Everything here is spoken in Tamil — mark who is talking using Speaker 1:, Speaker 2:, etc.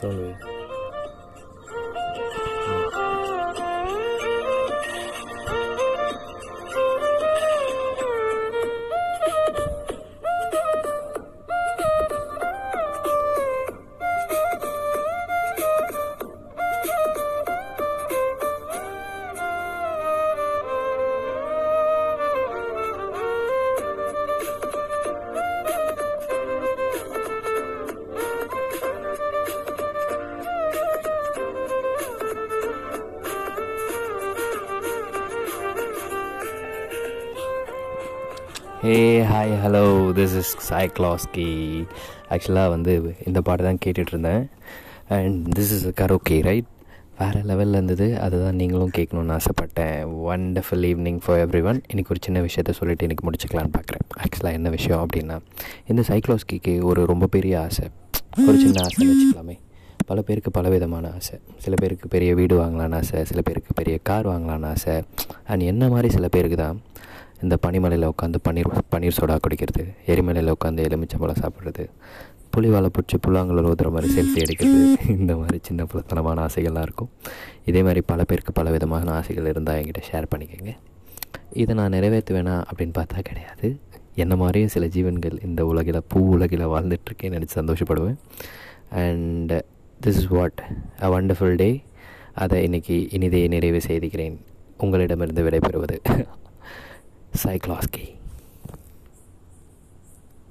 Speaker 1: 森林。hey hi hello this is சைக்லாஸ்கி ஆக்சுவலாக வந்து இந்த பாட்டு தான் கேட்டுட்ருந்தேன். And this is karaoke right வேறு லெவலில் இருந்தது. அதுதான் நீங்களும் கேட்கணுன்னு ஆசைப்பட்டேன். Wonderful evening for everyone இன்றைக்கி ஒரு சின்ன விஷயத்த சொல்லிவிட்டு இன்றைக்கி முடிச்சுக்கலான்னு பார்க்குறேன் ஆக்சுவலாக என்ன விஷயம் அப்படின்னா இந்த சைக்லாஸ்கிக்கு ஒரு ரொம்ப பெரிய ஆசை. ஒரு சின்ன ஆசைன்னு வச்சுக்கலாமே. பல பேருக்கு பல விதமான ஆசை. சில பேருக்கு பெரிய வீடு வாங்கலான்னு ஆசை. சில பேருக்கு பெரிய கார் வாங்கலான்னு ஆசை. அண்ட் என்ன மாதிரி சில பேருக்கு தான் இந்த பனிமலையில் உட்காந்து பன்னீர் பன்னீர் சோடா குடிக்கிறது எரிமலையில் உட்காந்து எலுமிச்சம்பழம் சாப்பிட்றது புளி வாழை பிடிச்சி புல்லாங்குழல் ஊதுற மாதிரி செல்ஃபி எடுக்கிறது இந்த மாதிரி சின்ன புலத்தனமான ஆசைகள்லாம் இருக்கும். இதே மாதிரி பல பேருக்கு பல விதமான ஆசைகள் இருந்தால் என்கிட்ட ஷேர் பண்ணிக்கோங்க. இதை நான் நிறைவேற்றுவேனா அப்படின்னு பார்த்தா கிடையாது. என்ன மாதிரியும் சில ஜீவன்கள் இந்த உலகில் பூ உலகில் வாழ்ந்துட்டுருக்கேன்னு நினச்சி சந்தோஷப்படுவேன். And this is what a wonderful day அதை இன்றைக்கி இனிதே நிறைவு செய்துகிறேன் உங்களிடமிருந்து விடைபெறுவது சைக்லாஸ்கி